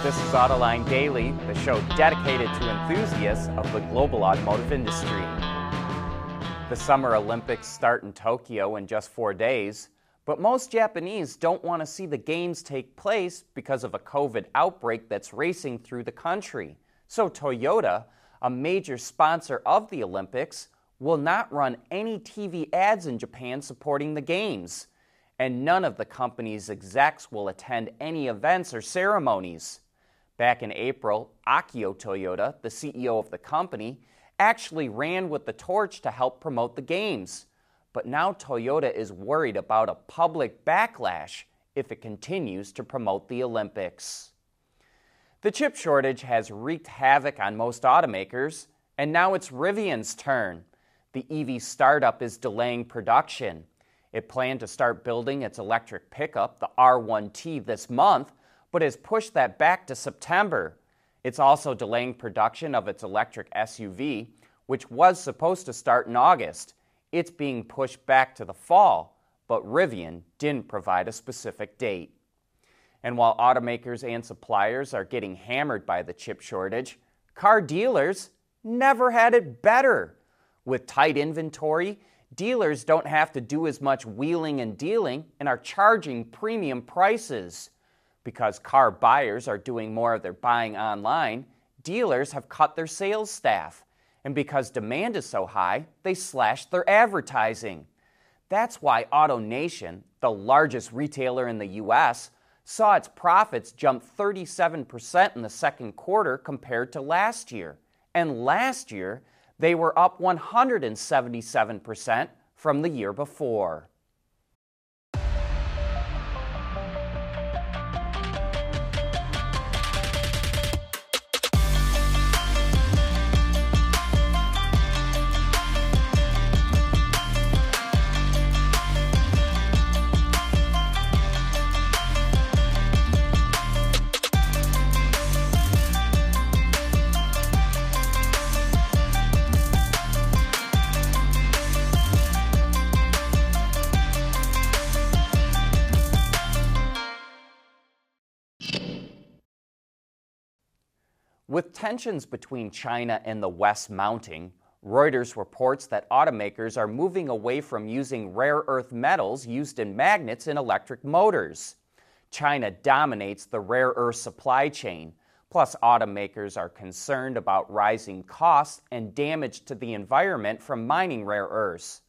This is Autoline Daily, the show dedicated to enthusiasts of the global automotive industry. The Summer Olympics start in Tokyo in just four days, but most Japanese don't want to see the Games take place because of a COVID outbreak that's racing through the country. So, Toyota, a major sponsor of the Olympics, will not run any TV ads in Japan supporting the Games. And none of the company's execs will attend any events or ceremonies. Back in April, Akio Toyoda, the CEO of the company, actually ran with the torch to help promote the Games. But now Toyota is worried about a public backlash if it continues to promote the Olympics. The chip shortage has wreaked havoc on most automakers, and now it's Rivian's turn. The EV startup is delaying production. It planned to start building its electric pickup, the R1T, this month, but has pushed that back to September. It's also delaying production of its electric SUV, which was supposed to start in August. It's being pushed back to the fall, but Rivian didn't provide a specific date. And while automakers and suppliers are getting hammered by the chip shortage, car dealers never had it better. With tight inventory, dealers don't have to do as much wheeling and dealing and are charging premium prices. Because car buyers are doing more of their buying online, dealers have cut their sales staff. And because demand is so high, they slashed their advertising. That's why AutoNation, the largest retailer in the US, saw its profits jump 37% in the second quarter compared to last year. And last year, they were up 177% from the year before. With tensions between China and the West mounting, Reuters reports that automakers are moving away from using rare earth metals used in magnets in electric motors. China dominates the rare earth supply chain. Plus, automakers are concerned about rising costs and damage to the environment from mining rare earths.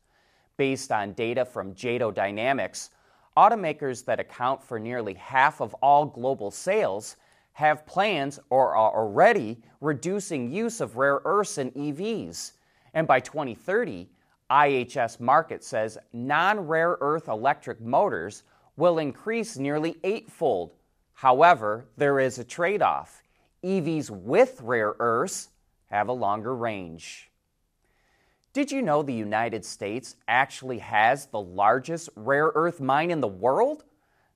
Based on data from JATO Dynamics, automakers that account for nearly half of all global sales have plans or are already reducing use of rare earths in EVs. And by 2030, IHS Markit says non rare earth electric motors will increase nearly eightfold. However, there is a trade off. EVs with rare earths have a longer range. Did you know the United States actually has the largest rare earth mine in the world?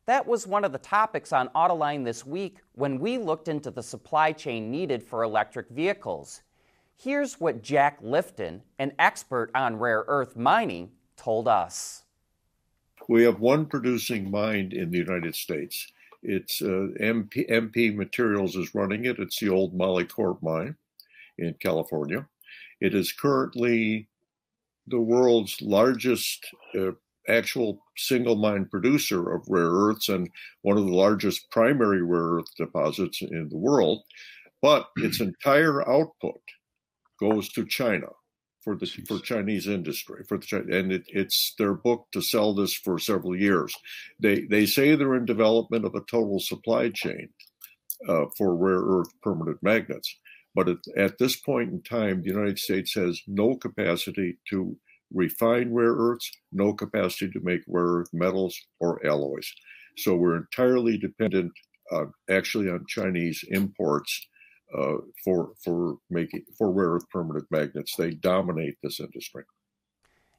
That was one of the topics on Autoline this week when we looked into the supply chain needed for electric vehicles. Here's what Jack Lifton, an expert on rare earth mining, told us. We have one producing mine in the United States. It's uh, MP, MP Materials is running it. It's the old Molycorp mine in California. It is currently the world's largest uh, actual single mine producer of rare earths and one of the largest primary rare earth deposits in the world. But its entire output goes to China for the for Chinese industry for the and it, it's their book to sell this for several years. They they say they're in development of a total supply chain uh, for rare earth permanent magnets, but at, at this point in time, the United States has no capacity to refine rare earths, no capacity to make rare earth metals or alloys. So we're entirely dependent, uh, actually, on Chinese imports uh, for for making for rare earth permanent magnets. They dominate this industry.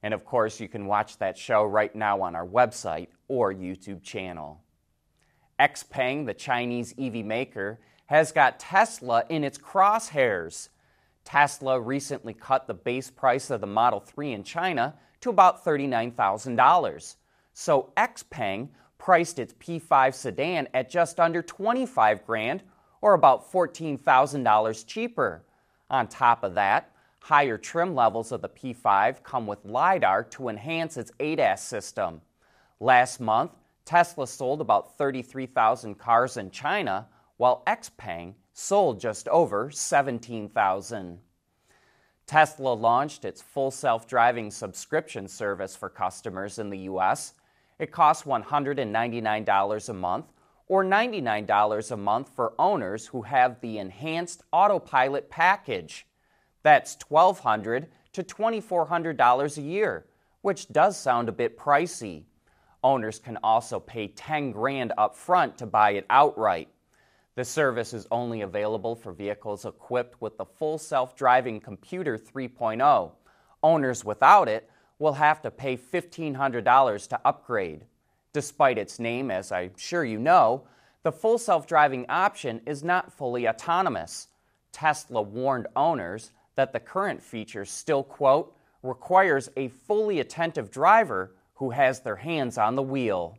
And of course, you can watch that show right now on our website or YouTube channel. XPeng, the Chinese EV maker, has got Tesla in its crosshairs. Tesla recently cut the base price of the Model 3 in China to about $39,000. So XPeng priced its P5 sedan at just under 25 grand or about $14,000 cheaper. On top of that, higher trim levels of the P5 come with LiDAR to enhance its ADAS system. Last month, Tesla sold about 33,000 cars in China, while Xpeng sold just over 17,000. Tesla launched its full self driving subscription service for customers in the U.S. It costs $199 a month or $99 a month for owners who have the enhanced autopilot package. That's $1,200 to $2,400 a year, which does sound a bit pricey. Owners can also pay 10 grand up front to buy it outright. The service is only available for vehicles equipped with the full self driving computer 3.0. Owners without it will have to pay $1,500 to upgrade. Despite its name, as I'm sure you know, the full self driving option is not fully autonomous. Tesla warned owners that the current feature still, quote, requires a fully attentive driver who has their hands on the wheel.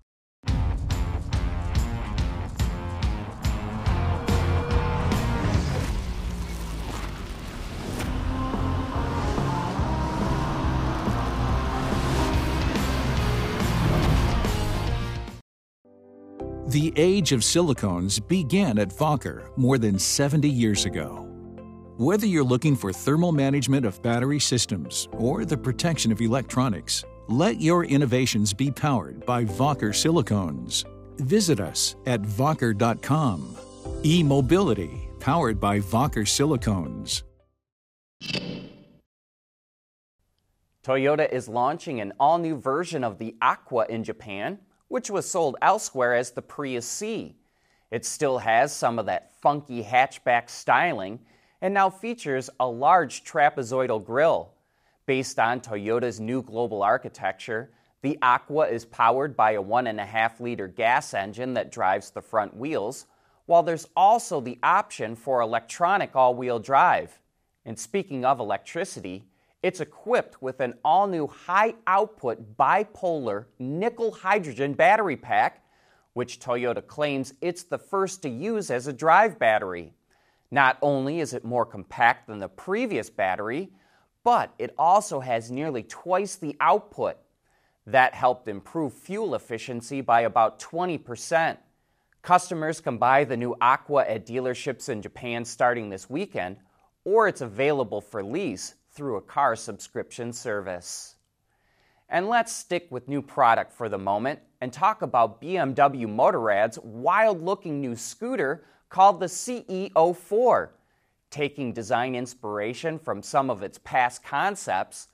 The age of silicones began at Wacker more than 70 years ago. Whether you're looking for thermal management of battery systems or the protection of electronics, let your innovations be powered by Wacker silicones. Visit us at Wacker.com. E Mobility, powered by Wacker silicones. Toyota is launching an all new version of the Aqua in Japan which was sold elsewhere as the Prius C. It still has some of that funky hatchback styling and now features a large trapezoidal grille. Based on Toyota's new global architecture, the Aqua is powered by a 1.5 liter gas engine that drives the front wheels, while there's also the option for electronic all wheel drive. And speaking of electricity, it's equipped with an all new high output bipolar nickel hydrogen battery pack, which Toyota claims it's the first to use as a drive battery. Not only is it more compact than the previous battery, but it also has nearly twice the output. That helped improve fuel efficiency by about 20%. Customers can buy the new Aqua at dealerships in Japan starting this weekend, or it's available for lease through a car subscription service. And let's stick with new product for the moment and talk about BMW Motorrad's wild looking new scooter called the CE 04. Taking design inspiration from some of its past concepts,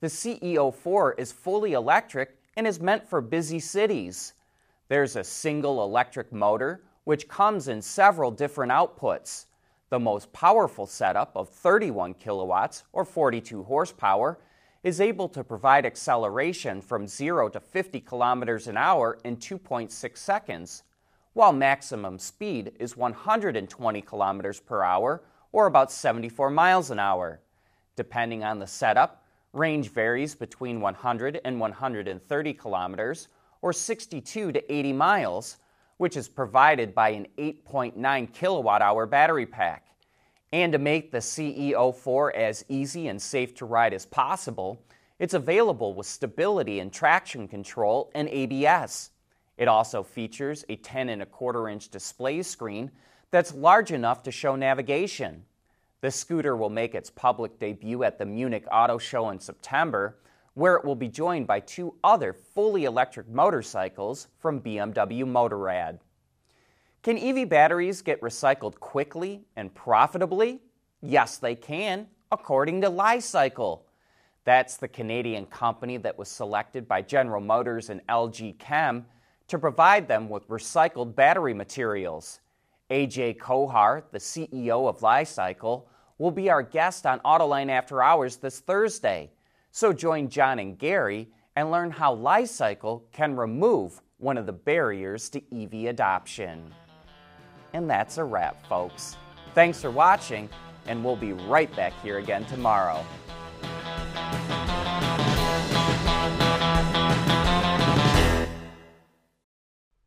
the CE 04 is fully electric and is meant for busy cities. There's a single electric motor, which comes in several different outputs. The most powerful setup of 31 kilowatts or 42 horsepower is able to provide acceleration from 0 to 50 kilometers an hour in 2.6 seconds, while maximum speed is 120 kilometers per hour or about 74 miles an hour. Depending on the setup, range varies between 100 and 130 kilometers or 62 to 80 miles, which is provided by an 8.9 kilowatt hour battery pack. And to make the CE 04 as easy and safe to ride as possible, it's available with stability and traction control and ABS. It also features a 10 and a quarter inch display screen that's large enough to show navigation. The scooter will make its public debut at the Munich Auto Show in September, where it will be joined by two other fully electric motorcycles from BMW Motorrad. Can EV batteries get recycled quickly and profitably? Yes, they can, according to Li-Cycle. That's the Canadian company that was selected by General Motors and LG Chem to provide them with recycled battery materials. Ajay Kochhar, the CEO of Li-Cycle, will be our guest on Autoline After Hours this Thursday. So join John and Gary and learn how Li-Cycle can remove one of the barriers to EV adoption. And that's a wrap, folks. Thanks for watching, and we'll be right back here again tomorrow.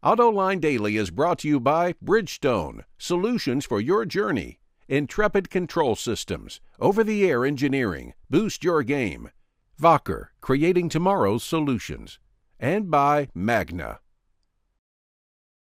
AutoLine Daily is brought to you by Bridgestone, solutions for your journey. Intrepid Control Systems, over the air engineering, boost your game. Wacker, creating tomorrow's solutions. And by Magna.